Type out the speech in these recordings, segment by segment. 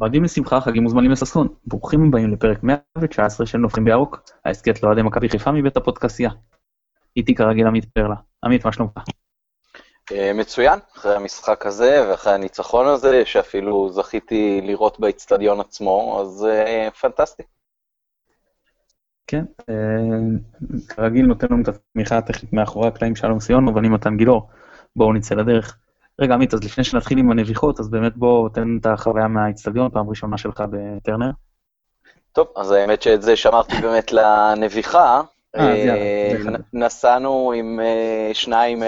מועדים לשמחה, חגים מוזמנים לששון. ברוכים הבאים לפרק 119 של נופחים בירוק, ההסכת לאוהדי מכבי חיפה מבית הפודקסייה. איתי כרגיל עמית פרלה. עמית, מה שלומך? אה, מצוין, אחרי המשחק הזה ואחרי הניצחון הזה, שאפילו זכיתי לראות באיצטדיון עצמו, אז uh, פנטסטי. כן, uh, כרגיל נותן לנו את התמיכה הטכנית מאחורי הקלעים שלום סיונו ואני מתן גילאור. בואו נצא לדרך. רגע, עמית, אז לפני שנתחיל עם הנביחות, אז באמת בוא תן את החוויה מהאיצטדיון, פעם ראשונה שלך בטרנר. טוב, אז האמת שאת זה שמרתי באמת לנביחה. אה, נסענו עם שניים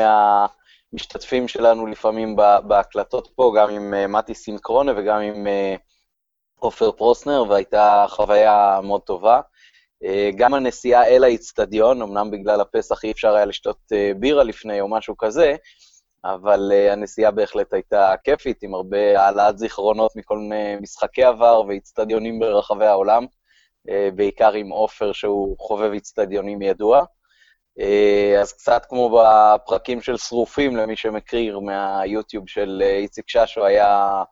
מהמשתתפים שלנו לפעמים בהקלטות פה, גם עם מתי סינקרונה וגם עם עופר פרוסנר, והייתה חוויה מאוד טובה. גם הנסיעה אל האיצטדיון, אמנם בגלל הפסח אי אפשר היה לשתות בירה לפני או משהו כזה, אבל uh, הנסיעה בהחלט הייתה כיפית, עם הרבה העלאת זיכרונות מכל מיני משחקי עבר ואיצטדיונים ברחבי העולם, uh, בעיקר עם עופר שהוא חובב איצטדיונים ידוע. Uh, אז קצת כמו בפרקים של שרופים, למי שמכיר מהיוטיוב של איציק ששו, היה,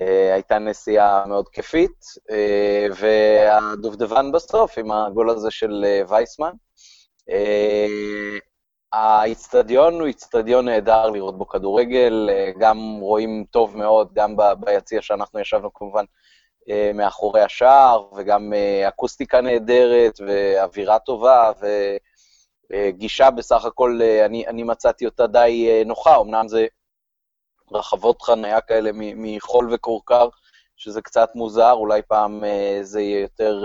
uh, הייתה נסיעה מאוד כיפית, uh, והדובדבן בסוף עם הגול הזה של uh, וייסמן. האיצטדיון הוא איצטדיון נהדר לראות בו כדורגל, אה, גם רואים טוב מאוד, גם ביציע שאנחנו ישבנו כמובן אה, מאחורי השער, וגם אה, אקוסטיקה נהדרת, ואווירה טובה, וגישה בסך הכל, אני, אני מצאתי אותה די נוחה, אמנם זה רחבות חניה כאלה מחול וכורכר, שזה קצת מוזר, אולי פעם זה יהיה יותר...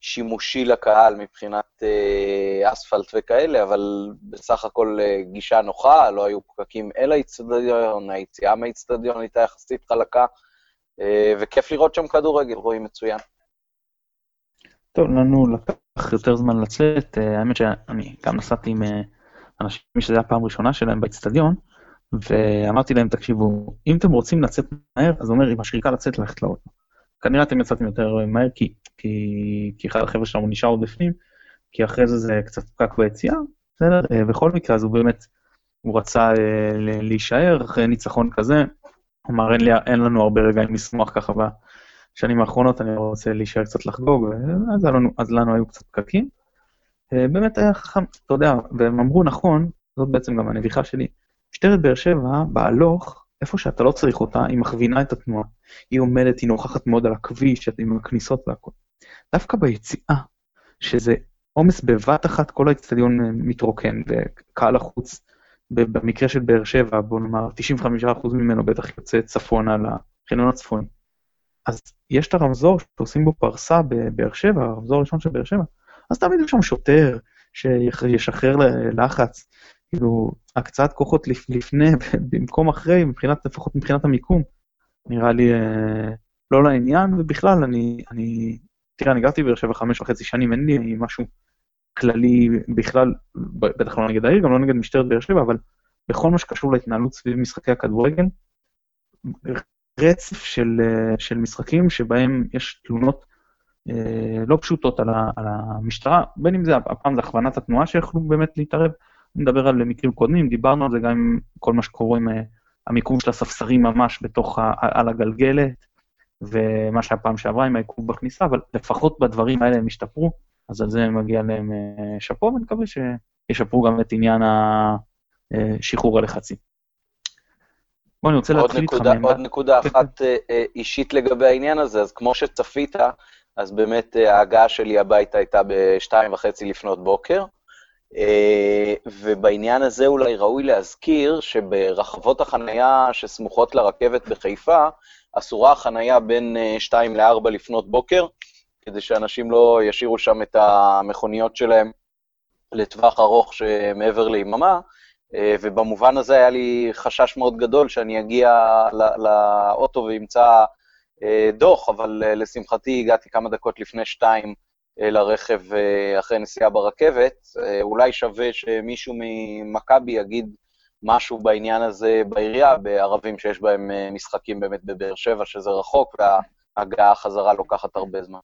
שימושי לקהל מבחינת אה, אספלט וכאלה, אבל בסך הכל אה, גישה נוחה, לא היו פקקים אל האיצטדיון, היציאה מהאיצטדיון הייתה יחסית חלקה, אה, וכיף לראות שם כדורגל, רואים מצוין. טוב, לנו לקח יותר זמן לצאת, האמת שאני גם נסעתי עם אנשים שזו הייתה הפעם הראשונה שלהם באיצטדיון, ואמרתי להם, תקשיבו, אם אתם רוצים לצאת מהר, אז אומר, עם השריקה לצאת, ללכת לאוטו. כנראה אתם יצאתם יותר מהר, כי, כי, כי אחד החבר'ה שלנו נשאר עוד בפנים, כי אחרי זה זה קצת פקק ביציאה, בסדר? אה, בכל מקרה, אז הוא באמת, הוא רצה אה, להישאר אחרי ניצחון כזה. אמר, אין, אין לנו הרבה רגעים לשמוח ככה בשנים האחרונות, אני רוצה להישאר קצת לחגוג, אז לנו, אז לנו היו קצת פקקים. אה, באמת היה חכם, אתה יודע, והם אמרו נכון, זאת בעצם גם הנביכה שלי. משטרת באר שבע, בהלוך, איפה שאתה לא צריך אותה, היא מכווינה את התנועה. היא עומדת, היא נוכחת מאוד על הכביש, עם הכניסות והכל. דווקא ביציאה, שזה עומס בבת אחת, כל האצטדיון אה, מתרוקן, וקהל החוץ, במקרה של באר שבע, בוא נאמר, 95% ממנו בטח יוצא צפונה לחניון הצפוני. אז יש את הרמזור שעושים בו פרסה בבאר שבע, הרמזור הראשון של באר שבע, אז תמיד יש שם שוטר שישחרר לחץ, כאילו, הקצאת כוחות לפני במקום אחרי, מבחינת, לפחות מבחינת המיקום, נראה לי אה, לא לעניין, ובכלל, אני, אני, תראה, אני גרתי בבאר שבע חמש וחצי שנים, אין לי משהו כללי בכלל, בטח לא נגד העיר, גם לא נגד משטרת באר שבע, אבל בכל מה שקשור להתנהלות סביב משחקי הכדורגל, רצף של, אה, של משחקים שבהם יש תלונות אה, לא פשוטות על, ה, על המשטרה, בין אם זה, הפעם זה הכוונת התנועה שיכולו באמת להתערב, נדבר על מקרים קודמים, דיברנו על זה גם עם כל מה שקורה עם אה, המיקום של הספסרים ממש בתוך, ה, על הגלגלת, ומה שהיה פעם שעברה עם העיכוב בכניסה, אבל לפחות בדברים האלה הם השתפרו, אז על זה מגיע להם אה, שאפו, ואני מקווה שישפרו גם את עניין שחרור הלחצים. בוא, אני רוצה להתחיל איתך. עוד נקודה אחת. אישית לגבי העניין הזה, אז כמו שצפית, אז באמת ההגעה שלי הביתה הייתה בשתיים וחצי לפנות בוקר, אה, ובעניין הזה אולי ראוי להזכיר שברחבות החנייה שסמוכות לרכבת בחיפה, אסורה החנייה בין 2 אה, ל-4 לפנות בוקר, כדי שאנשים לא ישאירו שם את המכוניות שלהם לטווח ארוך שמעבר ליממה, אה, ובמובן הזה היה לי חשש מאוד גדול שאני אגיע לאוטו ואמצא דוח, אבל לשמחתי הגעתי כמה דקות לפני שתיים לרכב אה, אחרי נסיעה ברכבת. אה, אולי שווה שמישהו ממכבי יגיד משהו בעניין הזה בעירייה, בערבים שיש בהם אה, משחקים באמת בבאר שבע, שזה רחוק, וההגעה חזרה לוקחת הרבה זמן.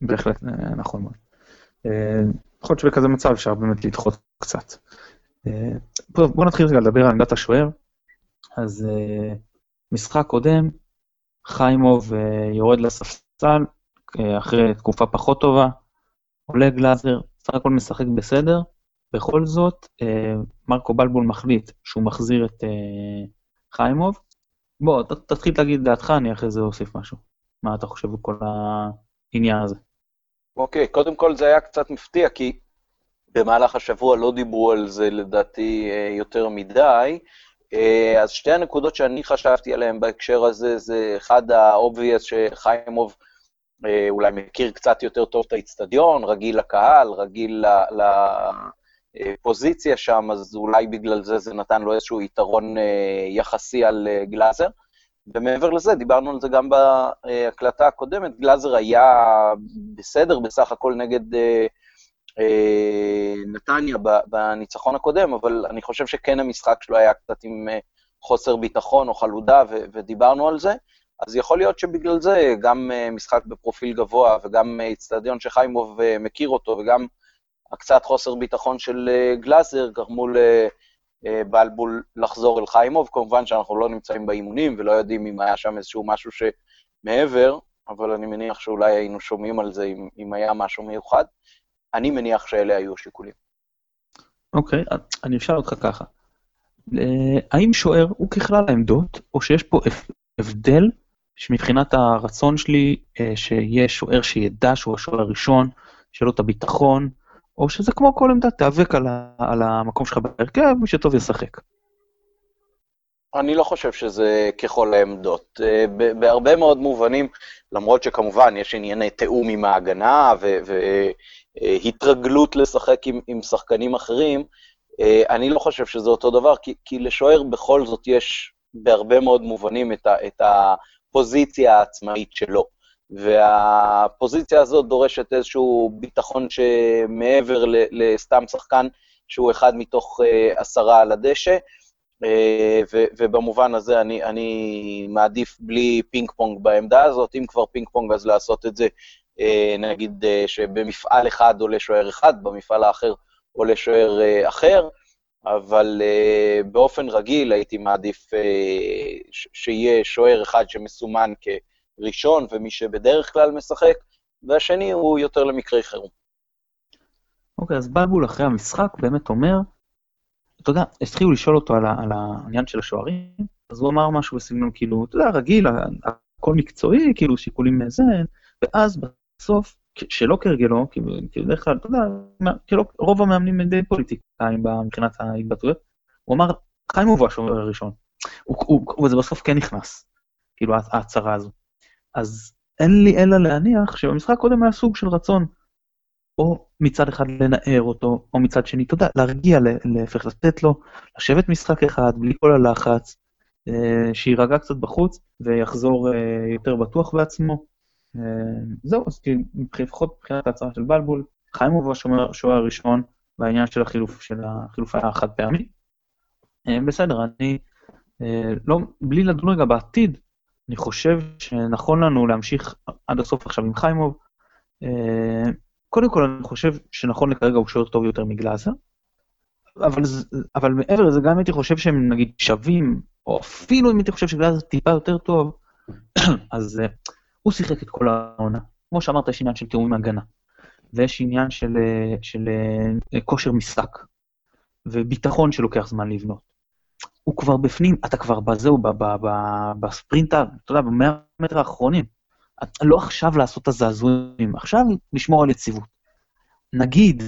בהחלט נכון מאוד. יכול להיות שבכזה מצב אפשר באמת לדחות קצת. בואו נתחיל רגע לדבר על עמדת השוער. אז משחק קודם, חיימוב יורד לספסל אחרי תקופה פחות טובה, עולה גלאזר, סך הכל משחק בסדר, בכל זאת מרקו בלבול מחליט שהוא מחזיר את חיימוב. בוא, תתחיל להגיד דעתך, אני אחרי זה אוסיף משהו. מה אתה חושב בכל העניין הזה? אוקיי, okay, קודם כל זה היה קצת מפתיע, כי במהלך השבוע לא דיברו על זה לדעתי אה, יותר מדי. אה, אז שתי הנקודות שאני חשבתי עליהן בהקשר הזה, זה אחד ה-obvious שחיימוב אה, אולי מכיר קצת יותר טוב את האיצטדיון, רגיל לקהל, רגיל לפוזיציה שם, אז אולי בגלל זה זה נתן לו איזשהו יתרון יחסי על גלאזר. ומעבר לזה, דיברנו על זה גם בהקלטה הקודמת, גלאזר היה בסדר בסך הכל נגד אה, אה, נתניה בניצחון הקודם, אבל אני חושב שכן המשחק שלו היה קצת עם אה, חוסר ביטחון או חלודה, ודיברנו על זה. אז יכול להיות שבגלל זה גם אה, משחק בפרופיל גבוה וגם אה, איצטדיון שחיימוב אה, מכיר אותו וגם הקצת חוסר ביטחון של גלאזר גרמו ל... אה, בלבול לחזור אל חיימוב. כמובן שאנחנו לא נמצאים באימונים ולא יודעים אם היה שם איזשהו משהו שמעבר, אבל אני מניח שאולי היינו שומעים על זה אם, אם היה משהו מיוחד. אני מניח שאלה היו השיקולים. אוקיי, okay, אני אשאל אותך ככה. האם שוער הוא ככלל העמדות, או שיש פה הבדל שמבחינת הרצון שלי אה, שיהיה שוער שידע שהוא השוער הראשון, שיהיה לו את הביטחון, או שזה כמו כל עמדה, תיאבק על, על המקום שלך בהרכב, מי שטוב ישחק. אני לא חושב שזה ככל העמדות. אה, בהרבה מאוד מובנים, למרות שכמובן יש ענייני תיאום עם ההגנה והתרגלות לשחק עם, עם שחקנים אחרים, אה, אני לא חושב שזה אותו דבר, כי, כי לשוער בכל זאת יש בהרבה מאוד מובנים את, ה, את הפוזיציה העצמאית שלו. והפוזיציה הזאת דורשת איזשהו ביטחון שמעבר לסתם שחקן שהוא אחד מתוך uh, עשרה על הדשא, uh, ו- ובמובן הזה אני, אני מעדיף בלי פינג פונג בעמדה הזאת, אם כבר פינג פונג אז לעשות את זה, אה, נגיד שבמפעל אחד עולה שוער אחד, במפעל האחר עולה שוער אחר, אבל באופן רגיל הייתי מעדיף שיהיה שוער אחד שמסומן כ... ראשון ומי שבדרך כלל משחק, והשני הוא יותר למקרי חירום. אוקיי, אז בלבול אחרי המשחק באמת אומר, אתה יודע, התחילו לשאול אותו על, על העניין של השוערים, אז הוא אמר משהו בסגנון כאילו, אתה יודע, רגיל, הכל מקצועי, כאילו שיקולים מזה, ואז בסוף, שלא כהרגלו, כאילו, כאילו בדרך כלל, אתה יודע, כאילו רוב המאמנים הם די פוליטיקאים מבחינת ההתבטאויות, הוא אמר, חיים הוא השוער הראשון. וזה בסוף כן נכנס, כאילו ההצהרה הזו. אז אין לי אלא להניח שבמשחק הקודם היה סוג של רצון, או מצד אחד לנער אותו, או מצד שני, אתה יודע, להרגיע, להפך, לתת לו, לשבת משחק אחד בלי כל הלחץ, אה, שיירגע קצת בחוץ ויחזור אה, יותר בטוח בעצמו. אה, זהו, אז כאילו, לפחות מבחינת ההצהרה של בלבול, חיימוב הוא השוער הראשון בעניין של החילוף, של החילוף היה חד פעמי. בסדר, אני, לא, בלי לדון רגע בעתיד, אני חושב שנכון לנו להמשיך עד הסוף עכשיו עם חיימוב. אה, קודם כל, אני חושב שנכון לכרגע הוא שוער טוב יותר מגלאזר, אבל, אבל מעבר לזה, גם הייתי חושב שהם נגיד שווים, או אפילו אם הייתי חושב שגלאזר טיפה יותר טוב, אז uh, הוא שיחק את כל העונה. כמו שאמרת, יש עניין של תיאום עם הגנה, ויש עניין של, אה, של, של כושר משחק, וביטחון שלוקח זמן לבנות. הוא כבר בפנים, אתה כבר בזהו, בספרינט, אתה יודע, במאה המטר האחרונים. לא עכשיו לעשות את הזעזועים, עכשיו לשמור על יציבות. נגיד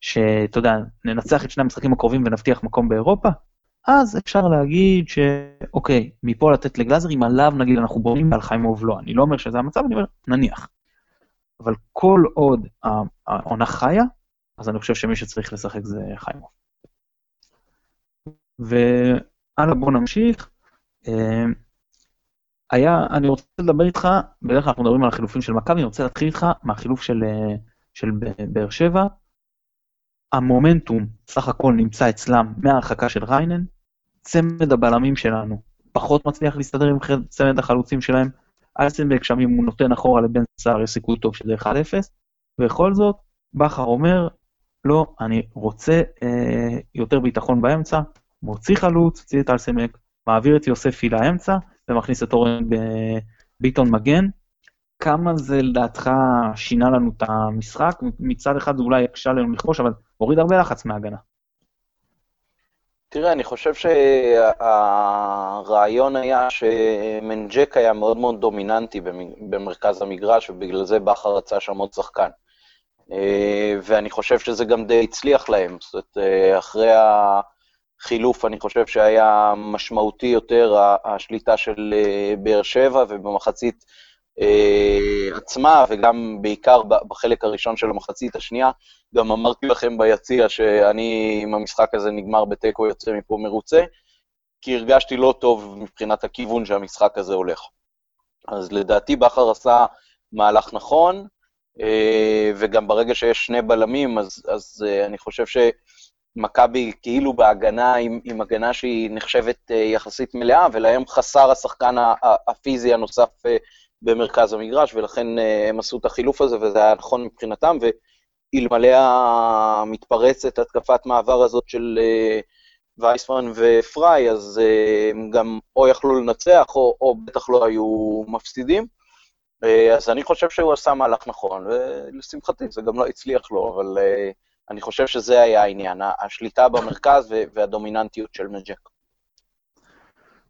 שאתה יודע, ננצח את שני המשחקים הקרובים ונבטיח מקום באירופה, אז אפשר להגיד שאוקיי, מפה לתת לגלאזר, אם עליו נגיד אנחנו בונים ועל חיימוב לא. אני לא אומר שזה המצב, אני אומר, נניח. אבל כל עוד העונה חיה, אז אני חושב שמי שצריך לשחק זה חיימוב. הלאה, בוא נמשיך. אה, היה, אני רוצה לדבר איתך, בדרך כלל אנחנו מדברים על החילופים של מכבי, אני רוצה להתחיל איתך מהחילוף של, אה, של באר שבע. המומנטום, סך הכל, נמצא אצלם מההרחקה של ריינן. צמד הבלמים שלנו פחות מצליח להסתדר עם צמד החלוצים שלהם. אייסנבק שם אם הוא נותן אחורה לבן סער יש סיכוי טוב שזה 1-0, ובכל זאת, בכר אומר, לא, אני רוצה אה, יותר ביטחון באמצע, מוציא חלוץ, מוציא את אלסמק, מעביר את יוספי לאמצע, ומכניס את אורן ביטון מגן, כמה זה לדעתך שינה לנו את המשחק? מצד אחד זה אולי יקשה לנו לכבוש, אבל הוריד הרבה לחץ מההגנה. תראה, אני חושב שהרעיון היה שמנג'ק היה מאוד מאוד דומיננטי במרכז המגרש, ובגלל זה בכר רצה שם עוד שחקן. אה, ואני חושב שזה גם די הצליח להם. זאת אומרת, אה, אחרי החילוף, אני חושב שהיה משמעותי יותר השליטה של אה, באר שבע, ובמחצית עצמה, וגם בעיקר בחלק הראשון של המחצית השנייה, גם אמרתי לכם ביציע שאני, אם המשחק הזה נגמר בתיקו, יוצא מפה מרוצה, כי הרגשתי לא טוב מבחינת הכיוון שהמשחק הזה הולך. אז לדעתי בכר עשה מהלך נכון, אה, וגם ברגע שיש שני בלמים, אז, אז אה, אני חושב שמכבי כאילו בהגנה, עם, עם הגנה שהיא נחשבת אה, יחסית מלאה, ולהם חסר השחקן הפיזי הנוסף במרכז המגרש, ולכן הם עשו את החילוף הזה, וזה היה נכון מבחינתם, ואלמלא המתפרצת התקפת מעבר הזאת של וייסמן ופריי, אז הם גם או יכלו לנצח, או, או בטח לא היו מפסידים. אה, אז אני חושב שהוא עשה מהלך נכון, ולשמחתי זה גם לא הצליח לו, אבל אה, אני חושב שזה היה העניין, השליטה במרכז והדומיננטיות של מג'ק.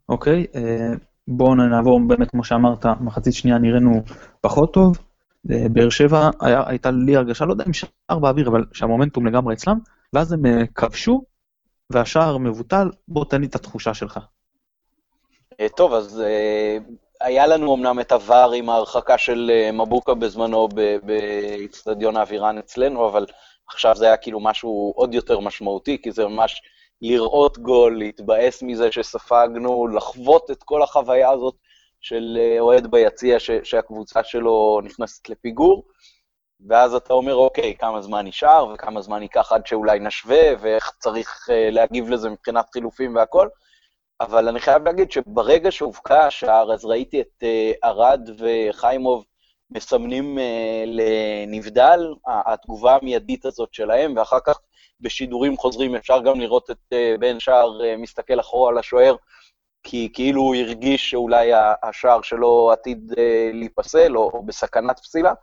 אוקיי, אה, בואו נעבור באמת, כמו שאמרת, מחצית שנייה נראינו פחות טוב. באר שבע היה, הייתה לי הרגשה, לא יודע אם שער באוויר, אבל שהמומנטום לגמרי אצלם, ואז הם כבשו, והשער מבוטל, בוא תן לי את התחושה שלך. טוב, אז היה לנו אמנם את הוואר עם ההרחקה של אה, מבוקה בזמנו באיצטדיון האווירן אצלנו, אבל עכשיו זה היה כאילו משהו עוד יותר משמעותי, כי זה ממש לראות גול, להתבאס מזה שספגנו, לחוות את כל החוויה הזאת של אה, אוהד ביציע שהקבוצה שלו נכנסת לפיגור, ואז אתה אומר, אוקיי, כמה זמן נשאר, וכמה זמן ייקח עד שאולי נשווה, ואיך צריך אה, להגיב לזה מבחינת חילופים והכל. אבל אני חייב להגיד שברגע שהובקע השער, אז ראיתי את ארד וחיימוב מסמנים uh, לנבדל, התגובה המיידית הזאת שלהם, ואחר כך בשידורים חוזרים אפשר גם לראות את uh, בן שער uh, מסתכל אחורה על השוער, כי כאילו הוא הרגיש שאולי השער שלו עתיד uh, להיפסל, או, או בסכנת פסילה.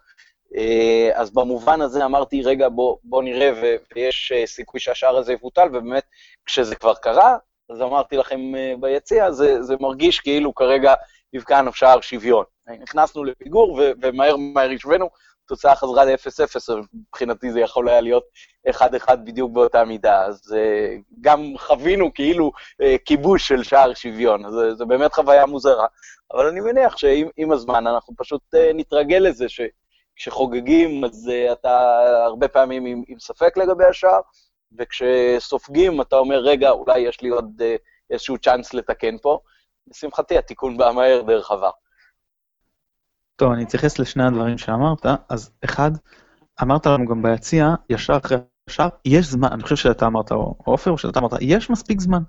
Uh, אז במובן הזה אמרתי, רגע, בוא, בוא נראה, ויש uh, סיכוי שהשער הזה יבוטל, ובאמת, כשזה כבר קרה, אז אמרתי לכם אה, ביציע, זה, זה מרגיש כאילו כרגע הבקענו שער שוויון. נכנסנו לפיגור ו- ומהר מהר השווינו, התוצאה חזרה ל-0-0, מבחינתי זה יכול היה להיות 1-1 בדיוק באותה מידה. אז uh, גם חווינו כאילו uh, כיבוש של שער שוויון, אז זה באמת חוויה מוזרה. אבל אני מניח שעם הזמן אנחנו פשוט נתרגל לזה, שכשחוגגים אז אתה הרבה פעמים עם, עם ספק לגבי השער, וכשסופגים אתה אומר, רגע, אולי יש לי עוד אה, איזשהו צ'אנס לתקן פה. לשמחתי, התיקון בא מהר דרך עבר. טוב, אני אתייחס לשני הדברים שאמרת. אז אחד, אמרת לנו גם ביציע, ישר אחרי השאר, יש זמן, אני חושב שאתה אמרת, או עופר, או שאתה אמרת, יש מספיק זמן.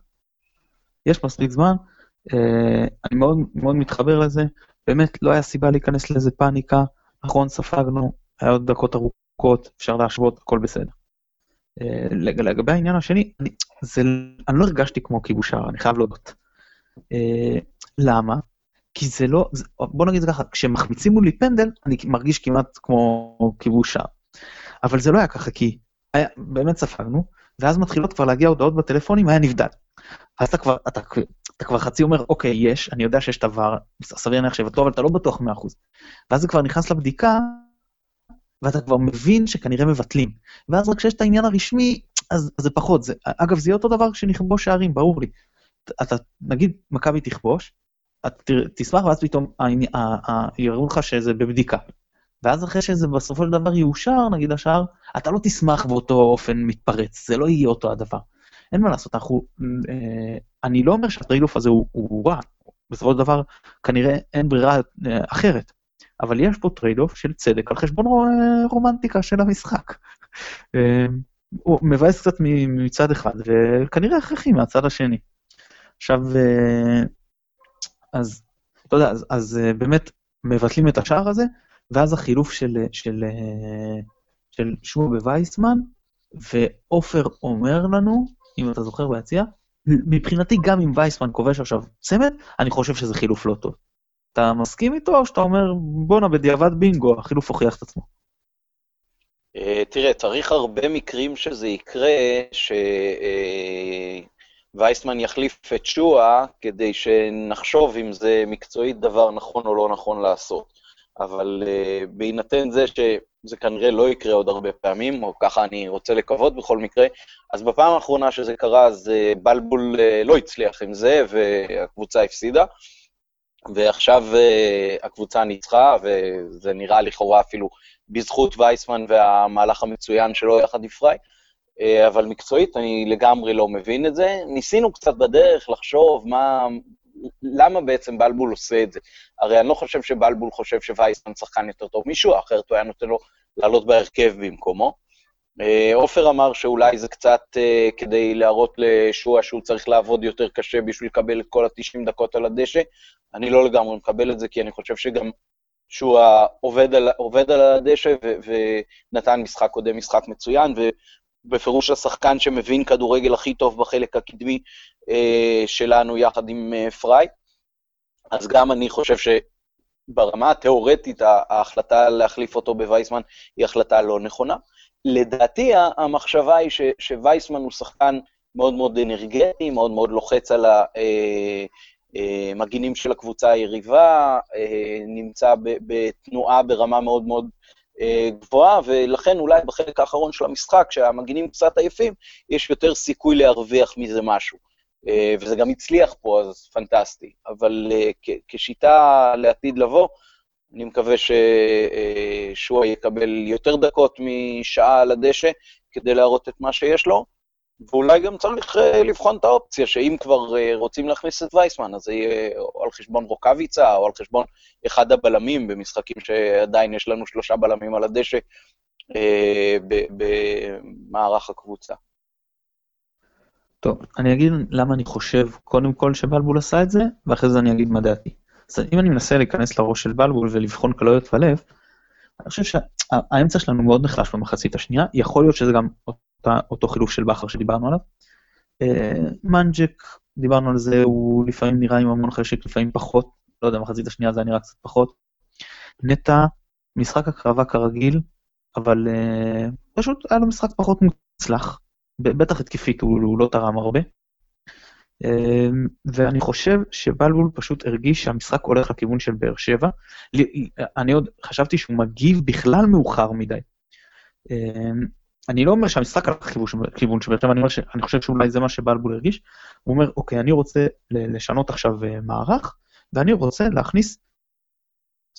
יש מספיק זמן. אה, אני מאוד מאוד מתחבר לזה. באמת, לא היה סיבה להיכנס לאיזה פאניקה. נכון, ספגנו, היה עוד דקות ארוכות, אפשר להשוות, הכל בסדר. אה, לגבי העניין השני, אני, זה, אני לא הרגשתי כמו כיבוש שער, אני חייב להודות. אה, למה? כי זה לא, בוא נגיד ככה, כשמחמיצים מולי פנדל, אני מרגיש כמעט כמו כיבוש שער. אבל זה לא היה ככה, כי היה, באמת ספגנו, ואז מתחילות כבר להגיע הודעות בטלפונים, היה נבדל. אז אתה כבר, אתה, אתה כבר חצי אומר, אוקיי, יש, אני יודע שיש את עבר, סביר להניח שבטוח, אבל אתה לא בטוח 100%. ואז זה כבר נכנס לבדיקה, ואתה כבר מבין שכנראה מבטלים. ואז רק כשיש את העניין הרשמי, אז, אז זה פחות. זה, אגב, זה יהיה אותו דבר כשנכבוש שערים, ברור לי. אתה, נגיד, מכבי תכבוש, תשמח, ואז פתאום יראו לך שזה בבדיקה. ואז אחרי שזה בסופו של דבר יאושר, נגיד השער, אתה לא תשמח באותו אופן מתפרץ, זה לא יהיה אותו הדבר. אין מה לעשות, אנחנו... אה, אני לא אומר שה trade-off הזה הוא, הוא רע, בסופו של דבר כנראה אין ברירה אה, אחרת. אבל יש פה trade-off של צדק על חשבון רומנטיקה של המשחק. אה, הוא מבאס קצת מצד אחד, וכנראה הכרחי מהצד השני. עכשיו, אה, אז, אתה יודע, אז, אז אה, באמת מבטלים את השער הזה, ואז החילוף של, של, של שובה בווייסמן, ועופר אומר לנו, אם אתה זוכר ביציע, מבחינתי גם אם וייסמן כובש עכשיו צמד, אני חושב שזה חילוף לא טוב. אתה מסכים איתו, או שאתה אומר, בואנה, בדיעבד בינגו, החילוף הוכיח את עצמו? אה, תראה, צריך הרבה מקרים שזה יקרה, שווייסמן יחליף את שואה, כדי שנחשוב אם זה מקצועית דבר נכון או לא נכון לעשות. אבל uh, בהינתן זה שזה כנראה לא יקרה עוד הרבה פעמים, או ככה אני רוצה לקוות בכל מקרה, אז בפעם האחרונה שזה קרה, אז uh, בלבול uh, לא הצליח עם זה, והקבוצה הפסידה, ועכשיו uh, הקבוצה ניצחה, וזה נראה לכאורה אפילו בזכות וייסמן והמהלך המצוין שלו יחד עם פריי. Uh, אבל מקצועית אני לגמרי לא מבין את זה. ניסינו קצת בדרך לחשוב מה, למה בעצם בלבול עושה את זה? הרי אני לא חושב שבלבול חושב שווייסמן שחקן יותר טוב מישהו, אחרת הוא היה נותן לו לעלות בהרכב במקומו. אה, עופר אמר שאולי זה קצת uh, כדי להראות לשועה שהוא צריך לעבוד יותר קשה בשביל לקבל את כל ה-90 דקות על הדשא. אני לא לגמרי מקבל את זה, כי אני חושב שגם שועה עובד עובד על הדשא ונתן משחק קודם משחק מצוין, בפירוש השחקן שמבין כדורגל הכי טוב בחלק הקדמי אה, שלנו יחד עם אה, פריי. אז גם אני חושב שברמה התיאורטית ההחלטה להחליף אותו בווייסמן היא החלטה לא נכונה. לדעתי המחשבה היא ש, שווייסמן הוא שחקן מאוד מאוד אנרגטי, מאוד מאוד לוחץ על המגינים אה, של הקבוצה היריבה, נמצא בתנועה ברמה מאוד מאוד אה, גבוהה, ולכן אולי בחלק האחרון של המשחק, כשהמגינים קצת עייפים, יש יותר סיכוי להרוויח מזה משהו. אה, וזה גם הצליח פה, אז פנטסטי. אבל אה, כשיטה לעתיד לבוא, אני מקווה ששועה יקבל יותר דקות משעה על הדשא כדי להראות את מה שיש לו, ואולי גם צריך uh, לבחון את האופציה, שאם כבר uh, רוצים להכניס את וייסמן, אז זה יהיה או על חשבון רוקאביצה, או על חשבון אחד הבלמים במשחקים שעדיין יש לנו שלושה בלמים על הדשא uh, במערך הקבוצה. טוב, אני אגיד למה אני חושב קודם כל שבלבול עשה את זה, ואחרי זה אני אגיד מה דעתי. אז אם אני מנסה להיכנס לראש של בלבול ולבחון קלויות בלב, אני חושב שהאמצע שלנו מאוד נחלש במחצית השנייה, יכול להיות שזה גם אותו חילוף של בכר שדיברנו עליו. אה, מנג'ק, דיברנו על זה, הוא לפעמים נראה עם המון חשק, לפעמים פחות, לא יודע, מחצית השנייה זה היה נראה קצת פחות. נטע, משחק הקרבה כרגיל, אבל uh, פשוט היה לו משחק פחות מוצלח. בטח התקפית, הוא, הוא לא תרם הרבה. Uh, ואני חושב שבלבול פשוט הרגיש שהמשחק הולך לכיוון של באר שבע. אני עוד חשבתי שהוא מגיב בכלל מאוחר מדי. אני לא אומר שהמשחק הלך לכיוון של באר שבע, אני, אני חושב שאולי זה מה שבלבול הרגיש. הוא אומר, אוקיי, אני רוצה לשנות עכשיו אה, מערך, ואני רוצה להכניס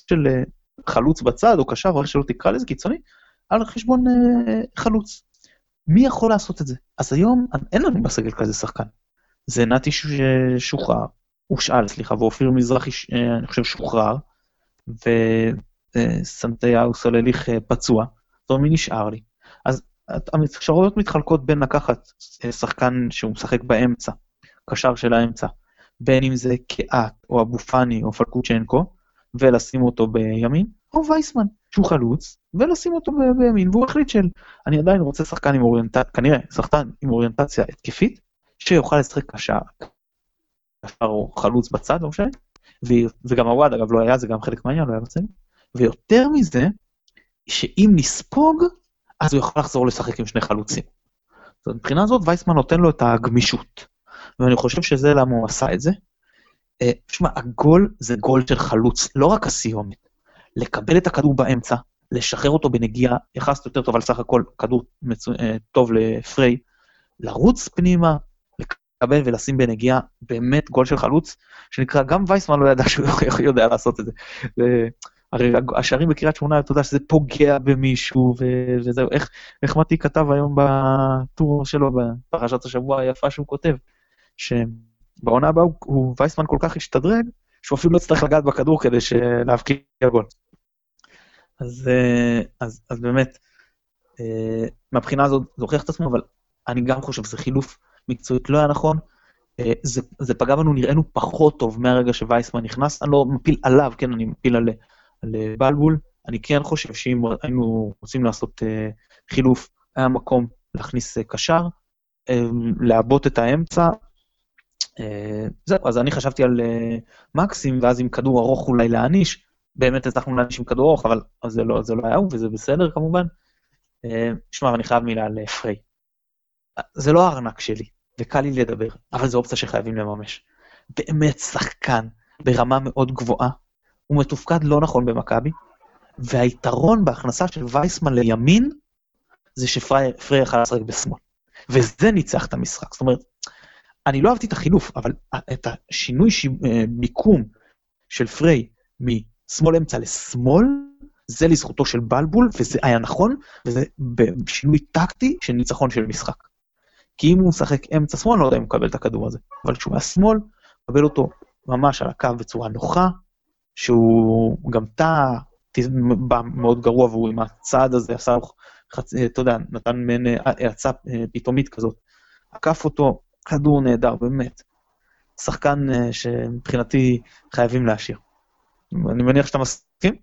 של אה, חלוץ בצד, או קשר, או איך שלא תקרא לזה, קיצוני, על חשבון אה, חלוץ. מי יכול לעשות את זה? אז היום אין לנו בסגל כזה שחקן. זה נתי שוחרר, הושאל, סליחה, ואופיר מזרחי, אני חושב, שוחרר, וסנטיהו סולליך פצוע, זאת נשאר לי? האפשרויות מתחלקות בין לקחת אה, שחקן שהוא משחק באמצע, קשר של האמצע, בין אם זה קהת או אבו פאני או פלקוצ'נקו, ולשים אותו בימין, או וייסמן, שהוא חלוץ, ולשים אותו בימין, והוא החליט של, אני עדיין רוצה שחקן עם אוריינטציה, כנראה שחקן עם אוריינטציה התקפית, שיוכל לשחק קשר, קשר או חלוץ בצד, לא משנה, וגם הוואד אגב לא היה, זה גם חלק מהעניין, לא היה בצד, ויותר מזה, שאם נספוג, אז הוא יכול לחזור לשחק עם שני חלוצים. אז מבחינה הזאת וייסמן נותן לו את הגמישות, ואני חושב שזה למה הוא עשה את זה. תשמע, אה, הגול זה גול של חלוץ, לא רק הסיומת. לקבל את הכדור באמצע, לשחרר אותו בנגיעה, יחסת יותר טוב על סך הכל כדור מצו... אה, טוב לפריי, לרוץ פנימה, לקבל ולשים בנגיעה, באמת גול של חלוץ, שנקרא, גם וייסמן לא ידע שהוא יודע לעשות את זה. הרי השערים בקריית שמונה, אתה יודע שזה פוגע במישהו, וזהו, איך, איך מתי כתב היום בטור שלו, בפרשת השבוע היפה שהוא כותב, שבעונה הבאה הוא, הוא וייסמן כל כך השתדרג, שהוא אפילו לא יצטרך לגעת בכדור כדי להבקיע גול. אז, אה, אז, אז באמת, אה, מהבחינה הזאת זה הוכיח את עצמו, אבל אני גם חושב שזה חילוף מקצועית לא היה נכון. אה, זה, זה פגע בנו, נראינו פחות טוב מהרגע שווייסמן נכנס, אני לא מפיל עליו, כן, אני מפיל על על אה, בלבול. אני כן חושב שאם היינו רוצים לעשות uh, חילוף, היה מקום להכניס uh, קשר, um, לעבות את האמצע, זהו, אז אני חשבתי על מקסים, ואז עם כדור ארוך אולי להעניש. באמת הצלחנו להעניש עם כדור ארוך, אבל זה לא, זה לא היה הוא, וזה בסדר כמובן. שמע, אני חייב מילה על פריי. זה לא הארנק שלי, וקל לי לדבר, אבל זו אופציה שחייבים לממש. באמת שחקן ברמה מאוד גבוהה, הוא מתופקד לא נכון במכבי, והיתרון בהכנסה של וייסמן לימין, זה שפריי יכל לשחק בשמאל. וזה ניצח את המשחק. זאת אומרת, אני לא אהבתי את החילוף, אבל את השינוי ש... אה, מיקום של פריי משמאל אמצע לשמאל, זה לזכותו של בלבול, וזה היה נכון, וזה בשינוי טקטי של ניצחון של משחק. כי אם הוא משחק אמצע שמאל, לא יודע אם הוא מקבל את הכדור הזה. אבל כשהוא היה שמאל, מקבל אותו ממש על הקו בצורה נוחה, שהוא גם בא מאוד גרוע, והוא עם הצעד הזה עשה, חצ... אתה יודע, נתן מעין האצה אה, פתאומית כזאת. עקף אותו, כדור נהדר, באמת. שחקן אה, שמבחינתי חייבים להשאיר. אני מניח שאתה מסכים?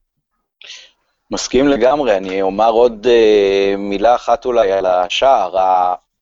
מסכים לגמרי, אני אומר עוד uh, מילה אחת אולי על השער.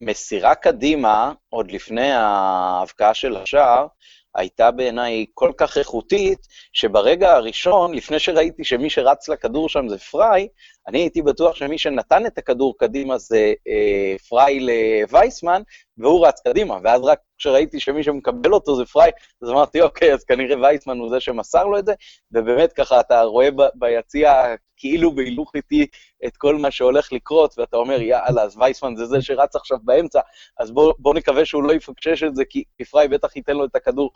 המסירה קדימה, עוד לפני ההבקעה של השער, הייתה בעיניי כל כך איכותית, שברגע הראשון, לפני שראיתי שמי שרץ לכדור שם זה פריי, אני הייתי בטוח שמי שנתן את הכדור קדימה זה אה, פריי לווייסמן, והוא רץ קדימה, ואז רק כשראיתי שמי שמקבל אותו זה פריי, אז אמרתי, אוקיי, אז כנראה וייסמן הוא זה שמסר לו את זה, ובאמת ככה אתה רואה ב- ביציע כאילו בהילוך איתי את כל מה שהולך לקרות, ואתה אומר, יאללה, אז וייסמן זה זה שרץ עכשיו באמצע, אז בוא, בוא נקווה שהוא לא יפקשש את זה, כי פריי בטח ייתן לו את הכדור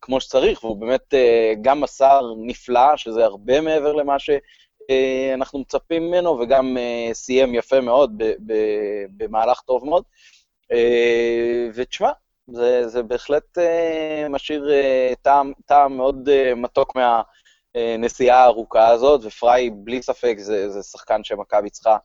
כמו שצריך, והוא באמת אה, גם מסר נפלא, שזה הרבה מעבר למה ש... אה, אנחנו מצפים ממנו, וגם אה, סיים יפה מאוד במהלך טוב מאוד. אה, ותשמע, זה, זה בהחלט משאיר טעם, טעם מאוד מתוק מהנסיעה הארוכה הזאת, ופריי, בלי ספק, זה, זה שחקן שמכבי צריכה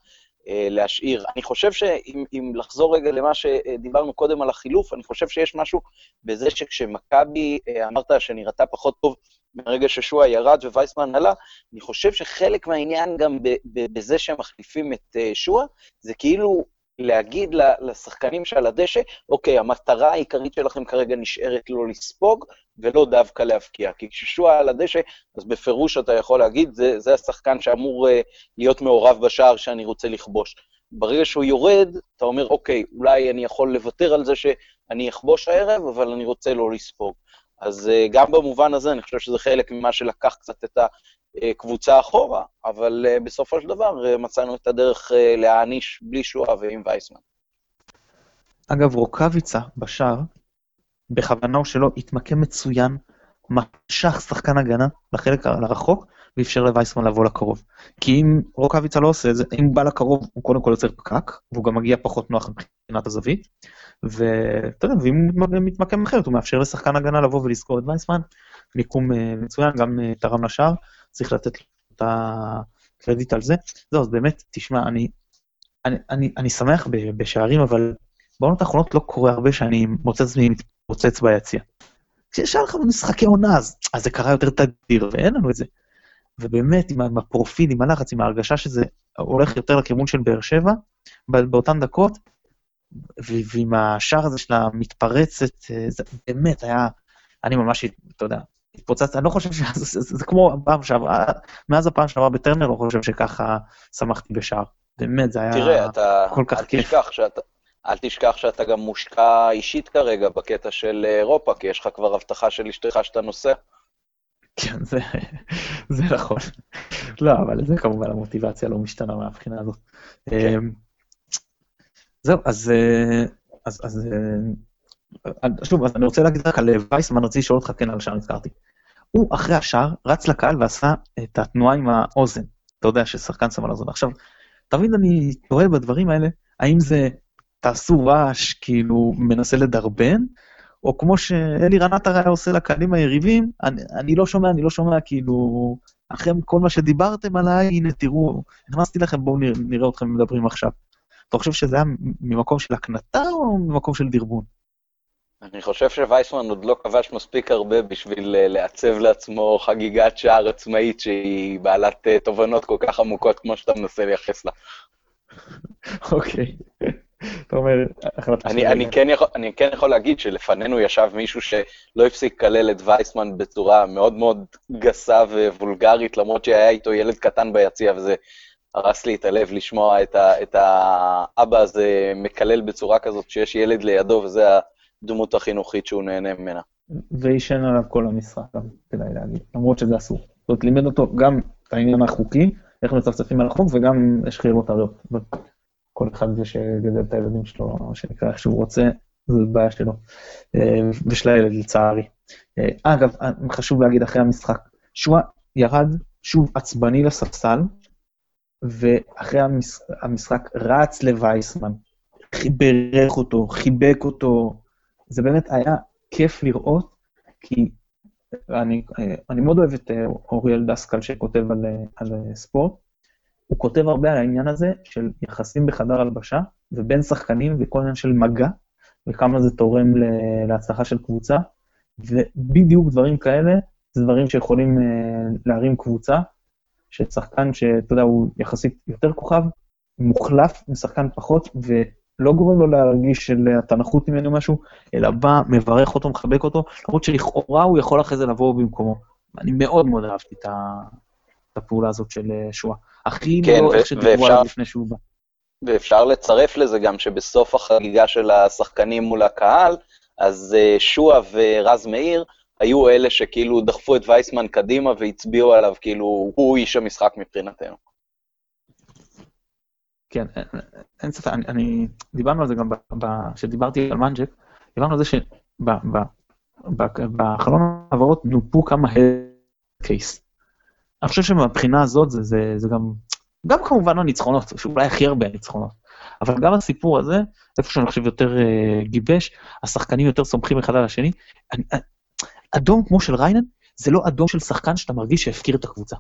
להשאיר. אני חושב שאם לחזור רגע למה שדיברנו קודם על החילוף, אני חושב שיש משהו בזה שכשמכבי, אמרת שנראתה פחות טוב מרגע ששועה ירד ווייסמן עלה, אני חושב שחלק מהעניין גם בזה שהם מחליפים את אה, שועה, זה כאילו להגיד לשחקנים שעל הדשא, אוקיי, המטרה העיקרית שלכם כרגע נשארת לא לספוג, ולא דווקא להבקיע. כי כששועה על הדשא, אז בפירוש אתה יכול להגיד, זה, זה השחקן שאמור uh, להיות מעורב בשער שאני רוצה לכבוש. ברגע שהוא יורד, אתה אומר, אוקיי, אולי אני יכול לוותר על זה שאני אכבוש הערב, אבל אני רוצה לא לספוג. אז אה, גם במובן הזה אני חושב שזה חלק ממה שלקח קצת את הקבוצה אחורה, אבל אה, בסופו של דבר אה, מצאנו את הדרך להעניש בלי שואה ועם וייסמן. אגב, רוקאביצה בשער, בכוונה או שלא, התמקם מצוין, משך שחקן הגנה לחלק הרחוק, ואפשר לווייסמן לבוא לקרוב. כי אם רוקאביצה לא עושה את זה, אם הוא בא לקרוב, הוא קודם כל יוצר פקק, והוא גם מגיע פחות נוח מבחינת הזווית, ואתה יודע, ואם הוא מתמקם אחרת, הוא מאפשר לשחקן הגנה לבוא ולזכור את וייסמן, מיקום אה, מצוין, גם אה, תרם לשער, צריך לתת את הקרדיט על זה. זהו, אז באמת, תשמע, אני, אני, אני, אני שמח בשערים, אבל בעונות האחרונות לא קורה הרבה שאני מוצא עצמי מתפוצץ ביציע. כשיש לך משחקי עונה, אז, אז זה קרה יותר תדיר, ואין לנו את זה. ובאמת, עם הפרופיל, עם הלחץ, עם ההרגשה שזה הולך יותר לכיוון של באר שבע, באותן דקות, ועם השער הזה של המתפרצת, אה, זה באמת היה, אני ממש, אתה יודע, התפוצצתי, אני לא חושב שזה זה, זה, זה כמו הפעם שעברה, מאז הפעם שעברה בטרנר, לא חושב שככה שמחתי בשער. באמת, זה היה תראה, אתה, כל כך כיף. תשכח שאתה, אל תשכח שאתה גם מושקע אישית כרגע בקטע של אירופה, כי יש לך כבר הבטחה של אשתך שאתה נוסע. כן, זה, זה נכון. לא, אבל זה כמובן המוטיבציה לא משתנה מהבחינה הזאת. כן. אמ, זהו, אז, אה, אז, אז אה, שוב, אז אני רוצה להגיד רק על וייסמן, רציתי לשאול אותך כן על השער נזכרתי. הוא אחרי השער רץ לקהל ועשה את התנועה עם האוזן. אתה יודע ששחקן שם על האוזן. עכשיו, תמיד אני תוהה בדברים האלה, האם זה תעשו רעש, כאילו מנסה לדרבן, או כמו שאלי רנטר היה עושה לקהלים היריבים, אני, אני לא שומע, אני לא שומע, כאילו, אחרי כל מה שדיברתם עליי, הנה תראו, נכנסתי לכם, בואו נראה, נראה אתכם מדברים עכשיו. אתה חושב שזה היה ממקום של הקנטה או ממקום של דרבון? אני חושב שווייסמן עוד לא כבש מספיק הרבה בשביל אה, לעצב לעצמו חגיגת שער עצמאית שהיא בעלת אה, תובנות כל כך עמוקות כמו שאתה מנסה לייחס לה. אוקיי, אתה אומר, החלטה אני, אני, כן יכול, אני כן יכול להגיד שלפנינו ישב מישהו שלא הפסיק לקלל את וייסמן בצורה מאוד מאוד גסה ווולגרית, למרות שהיה איתו ילד קטן ביציע, וזה הרס לי את הלב לשמוע את, ה, את האבא הזה מקלל בצורה כזאת, שיש ילד לידו, וזה הדמות החינוכית שהוא נהנה ממנה. ועישן עליו כל המשחק, גם כדאי להגיד, למרות שזה אסור. זאת אומרת, לימד אותו גם את העניין החוקי, איך מצפצפים על החוק, וגם יש חילות עריות. כל אחד זה שגדל את הילדים שלו, מה שנקרא, איך שהוא רוצה, זו בעיה שלו. אה, ושל הילד, לצערי. אה, אגב, חשוב להגיד אחרי המשחק, שואה ירד שוב עצבני לספסל, ואחרי המשחק רץ לווייסמן, בירך אותו, חיבק אותו, זה באמת היה כיף לראות, כי אני, אני מאוד אוהב את אוריאל דסקל שכותב על, על ספורט, הוא כותב הרבה על העניין הזה של יחסים בחדר הלבשה, ובין שחקנים וכל עניין של מגע, וכמה זה תורם להצלחה של קבוצה, ובדיוק דברים כאלה, זה דברים שיכולים להרים קבוצה, ששחקן שאתה יודע, הוא יחסית יותר כוכב, מוחלף משחקן פחות, ולא גורם לו להרגיש של אתה נחות ממנו משהו, אלא בא, מברך אותו, מחבק אותו, למרות שלכאורה הוא יכול אחרי זה לבוא במקומו. אני מאוד מאוד אהבתי את הפעולה הזאת של אה, שואה. הכי כן, לא איך שדיברו עליו לפני שהוא בא. ואפשר לצרף לזה גם שבסוף החגיגה של השחקנים מול הקהל, אז אה, שואה ורז מאיר, היו אלה שכאילו דחפו את וייסמן קדימה והצביעו עליו, כאילו, הוא איש המשחק מבחינתנו. כן, אין ספק, אני, אני, דיברנו על זה גם כשדיברתי על מנג'ק, דיברנו על זה שבחלון העברות נופו כמה קייס. אני חושב שמבחינה הזאת זה, זה, זה גם, גם כמובן הניצחונות, שאולי הכי הרבה הניצחונות, אבל גם הסיפור הזה, איפה שאני חושב יותר uh, גיבש, השחקנים יותר סומכים אחד על השני. אני, אדום כמו של ריינן, זה לא אדום של שחקן שאתה מרגיש שהפקיר את הקבוצה.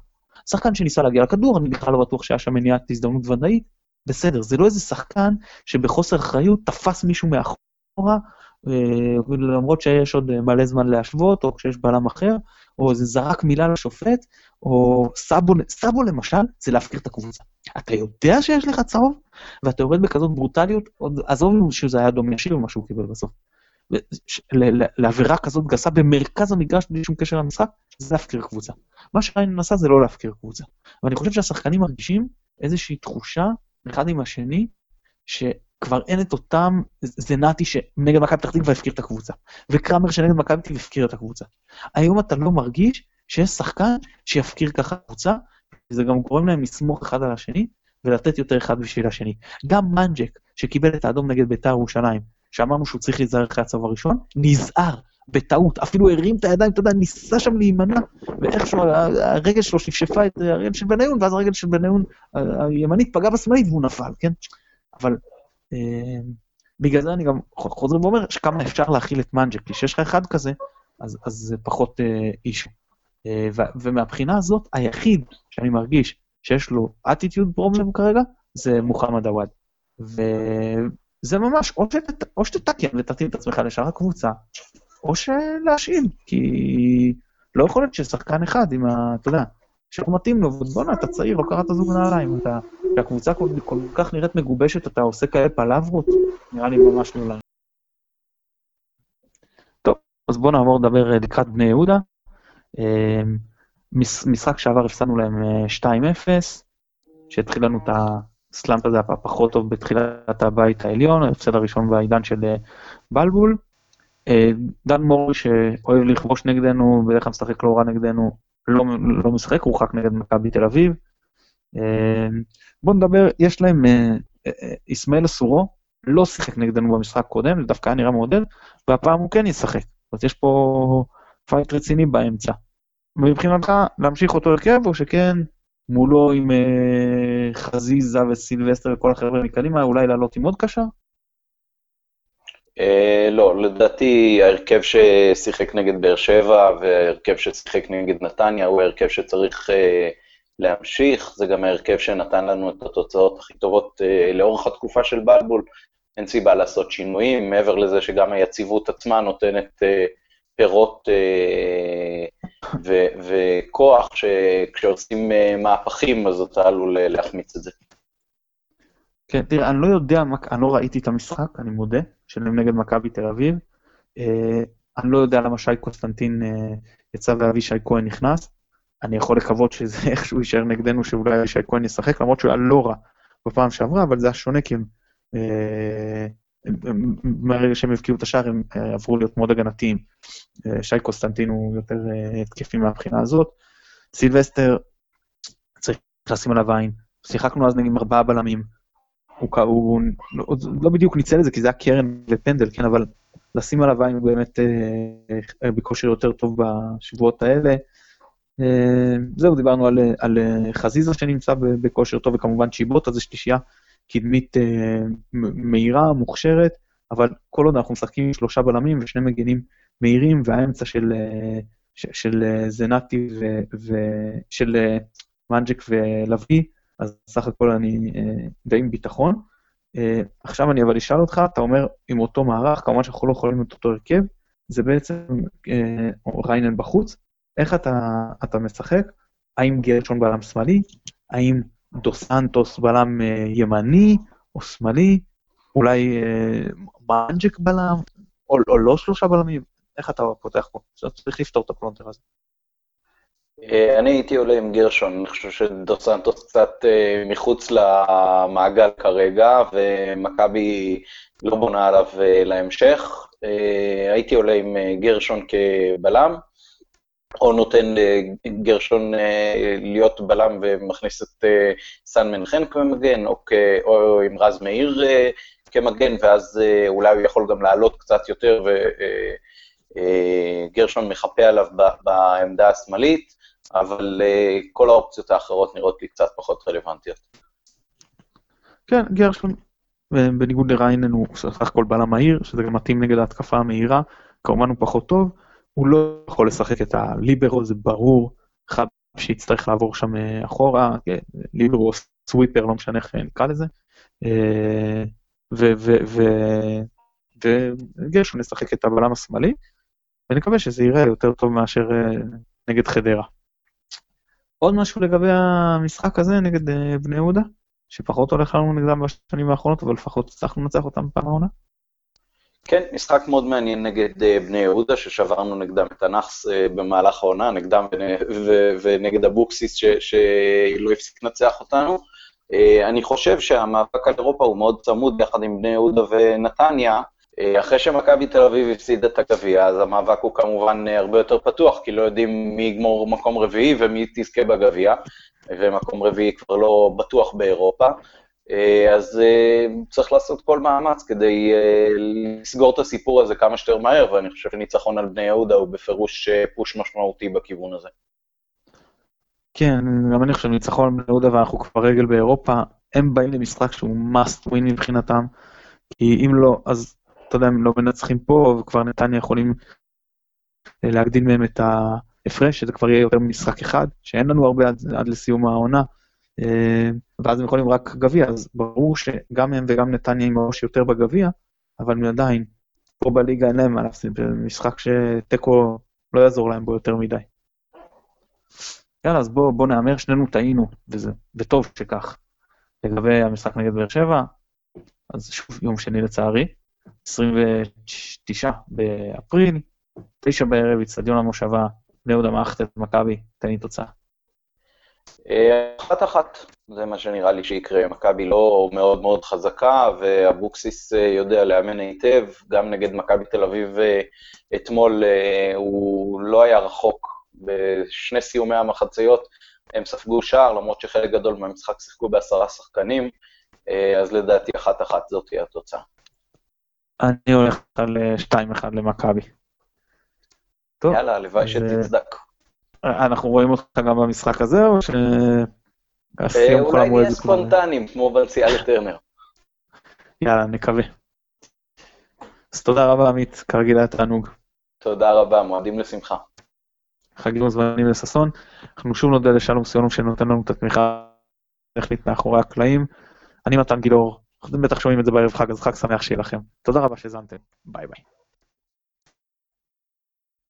שחקן שניסה להגיע לכדור, אני בכלל לא בטוח שהיה שם מניעת הזדמנות ודאית, בסדר, זה לא איזה שחקן שבחוסר אחריות תפס מישהו מאחורה, אה, למרות שיש עוד מלא זמן להשוות, או כשיש בלם אחר, או זה זרק מילה לשופט, או סאבו, סאבו למשל, זה להפקיר את הקבוצה. אתה יודע שיש לך צהוב, ואתה יורד בכזאת ברוטליות, עזוב שזה היה דומה ישיר ממה שהוא קיבל בסוף. לעבירה כזאת גסה במרכז המגרש בלי שום קשר למשחק, זה להפקיר קבוצה. מה שריינן עשה זה לא להפקיר קבוצה. ואני חושב שהשחקנים מרגישים איזושהי תחושה, אחד עם השני, שכבר אין את אותם, זנתי שנגד מכבי פתח תקווה הפקיר את הקבוצה, וקרמר שנגד מכבי תקווה הפקיר את הקבוצה. היום אתה לא מרגיש שיש שחקן שיפקיר ככה קבוצה, וזה גם גורם להם לסמוך אחד על השני, ולתת יותר אחד בשביל השני. גם מנג'ק, שקיבל את האדום נגד בית"ר ירושלים, שאמרנו שהוא צריך להיזהר אחרי הצהוב הראשון, נזהר, בטעות, אפילו הרים את הידיים, אתה יודע, ניסה שם להימנע, ואיכשהו הרגל שלו שפשפה את הרגל של בניון, ואז הרגל של בניון הימנית פגעה בשמאלית והוא נפל, כן? אבל בגלל זה אני גם חוזר ואומר שכמה אפשר להכיל את מנג'ק, כי כשיש לך אחד כזה, אז, אז זה פחות אה, אישו. אה, ומהבחינה הזאת, היחיד שאני מרגיש שיש לו attitude problem כרגע, זה מוחמד עוואד. זה ממש, או, שת, או שתתקן ותתאים את עצמך לשאר הקבוצה, או שלהשאיל, כי לא יכול להיות ששחקן אחד עם ה... אתה יודע, שלא מתאים לו, ובואנה, אתה צעיר, לא קראת זוג נעליים, אתה... כשהקבוצה כל, כל כך נראית מגובשת, אתה עושה כאלה פלברות, נראה לי ממש לא לנו. טוב, אז בואו נעבור לדבר אה, לקראת בני יהודה. אה, משחק שעבר הפסדנו להם 2-0, אה, שהתחיל לנו את. הסלאמפ הזה היה פחות טוב בתחילת הבית העליון, ההפסד הראשון בעידן של בלבול. דן מורי שאוהב לכבוש נגדנו, בדרך כלל משחק לא רע נגדנו, לא, לא משחק, הורחק נגד מכבי תל אביב. אה, בואו נדבר, יש להם, אסמאעיל אסורו, לא שיחק נגדנו במשחק קודם, זה דווקא היה נראה מעודד, והפעם הוא כן ישחק. אז יש פה fight רציני באמצע. מבחינתך, להמשיך אותו הרכב, או שכן, מולו עם אה, חזיזה וסילבסטר וכל החבר'ה מקדימה, אולי לעלות עם עוד קשר? אה, לא, לדעתי ההרכב ששיחק נגד באר שבע וההרכב ששיחק נגד נתניה הוא ההרכב שצריך אה, להמשיך, זה גם ההרכב שנתן לנו את התוצאות הכי טובות אה, לאורך התקופה של בלבול, אין סיבה לעשות שינויים, מעבר לזה שגם היציבות עצמה נותנת אה, פירות אה, ו- וכוח, שכשעושים מהפכים אז אתה עלול להחמיץ את זה. כן, תראה, אני לא יודע, אני לא ראיתי את המשחק, אני מודה, שלהם נגד מכבי תל אביב. אני לא יודע למה שי קוסטנטין יצא ואבישי כהן נכנס. אני יכול לקוות שזה איכשהו יישאר נגדנו, שאולי אבישי כהן ישחק, למרות שהוא היה לא רע בפעם שעברה, אבל זה היה שונה כי הם, אה, מהרגע שהם הבקיעו את השער הם אה, עברו להיות מאוד הגנתיים. אה, שי קוסטנטין הוא יותר התקפי מהבחינה הזאת. סילבסטר, צריך לשים עליו עין. שיחקנו אז נגיד עם ארבעה בלמים. הוא, הוא הוא לא בדיוק ניצל את זה כי זה היה קרן ופנדל, כן, אבל לשים עליו עין הוא באמת בכושר יותר טוב בשבועות האלה. אה, זהו, דיברנו על, על אה, חזיזה שנמצא בכושר טוב, וכמובן צ'יבוטה זה שלישייה קדמית אה, מהירה, מוכשרת, אבל כל עוד אנחנו משחקים עם שלושה בלמים ושני מגנים מהירים, והאמצע של, של, של זנתי ושל מנג'ק ולוי, אז סך הכל אני די עם ביטחון. עכשיו אני אבל אשאל אותך, אתה אומר עם אותו מערך, כמובן שאנחנו לא יכולים את אותו הרכב, זה בעצם ריינן בחוץ, איך אתה, אתה משחק? האם גרשון בלם שמאלי? האם דו סנטוס בלם אה, ימני או שמאלי? אולי אה, בלם? או, או לא שלושה בלמים? איך אתה פותח פה? צריך לפתור את הפלונטר הזה. אה, אני הייתי עולה עם גרשון, אני חושב שדו סנטוס קצת מחוץ למעגל כרגע, ומכבי לא בונה עליו להמשך. הייתי עולה עם גרשון כבלם. או נותן לגרשון אה, להיות בלם ומכניס את אה, סן מנחם כמגן, או, כ, או עם רז מאיר אה, כמגן, ואז אולי הוא יכול גם לעלות קצת יותר, וגרשון מחפה עליו בעמדה השמאלית, אבל כל האופציות האחרות נראות לי קצת פחות רלוונטיות. כן, גרשון, בניגוד לריינן הוא סך הכל בלם מהיר, שזה גם מתאים נגד ההתקפה המהירה, כמובן הוא פחות טוב. הוא לא יכול לשחק את הליברו, זה ברור, חב שיצטרך לעבור שם אה, אחורה, כן, ליברו, סוויפר, לא משנה איך נקרא לזה. אה, וגרשון נשחק את הבלם השמאלי, ונקווה שזה יראה יותר טוב מאשר אה, נגד חדרה. עוד משהו לגבי המשחק הזה נגד בני יהודה, שפחות הולך לנו נגדם בשנים האחרונות, אבל לפחות הצלחנו לנצח אותם פעם העונה? כן, משחק מאוד מעניין נגד uh, בני יהודה, ששברנו נגדם את הנאחס uh, במהלך העונה, נגדם ונגד אבוקסיס שלא הפסיק לנצח אותנו. Uh, אני חושב שהמאבק על אירופה הוא מאוד צמוד יחד עם בני יהודה ונתניה. אחרי שמכבי תל אביב הפסידה את הגביע, אז המאבק הוא כמובן הרבה יותר פתוח, כי לא יודעים מי יגמור מקום רביעי ומי תזכה בגביע, ומקום רביעי כבר לא בטוח באירופה. אה, אז אה, צריך לעשות כל מאמץ כדי אה, לסגור את הסיפור הזה כמה שיותר מהר, ואני חושב שניצחון על בני יהודה הוא בפירוש פוש משמעותי בכיוון הזה. כן, גם אני חושב ניצחון על בני יהודה ואנחנו כבר רגל באירופה, הם באים למשחק שהוא must win מבחינתם, כי אם לא, אז אתה יודע, הם לא מנצחים פה, וכבר נתניה יכולים להגדיל מהם את ההפרש, שזה כבר יהיה יותר ממשחק אחד, שאין לנו הרבה עד, עד לסיום העונה. אה, ואז הם יכולים רק גביע, אז ברור שגם הם וגם נתניה עם הראש יותר בגביע, אבל עדיין, פה בליגה אין להם מה להפסיד, זה משחק שתיקו לא יעזור להם בו יותר מדי. יאללה, אז בואו בוא נהמר, שנינו טעינו, וזה, וטוב שכך. לגבי המשחק נגד באר שבע, אז שוב יום שני לצערי, 29 באפריל, 9 בערב, אצטדיון המושבה, בני יהודה את מכבי, תן לי תוצאה. אחת אחת, זה מה שנראה לי שיקרה. מכבי לא מאוד מאוד חזקה, ואבוקסיס אה, יודע לאמן היטב, גם נגד מכבי תל אביב אה, אתמול אה, הוא לא היה רחוק בשני סיומי המחציות, הם ספגו שער, למרות שחלק גדול מהמשחק שיחקו בעשרה שחקנים, אז לדעתי אחת אחת זאת תהיה התוצאה. אני הולך על 2-1 למכבי. יאללה, הלוואי שתצדק. אנחנו רואים אותך גם במשחק הזה, או ש... אה, אולי נהיה ספונטניים, כמו בנסיעה לטרנר. יאללה, נקווה. אז תודה רבה, עמית, כרגיל היה תענוג. תודה רבה, מועדים לשמחה. חגים וזמנים לששון. אנחנו שוב נודה לשלום סיונוב שנותן לנו את התמיכה הטכנית מאחורי הקלעים. אני מתן גילאור, אתם בטח שומעים את זה בערב חג, אז חג שמח שיהיה לכם. תודה רבה שהאזנתם, ביי ביי.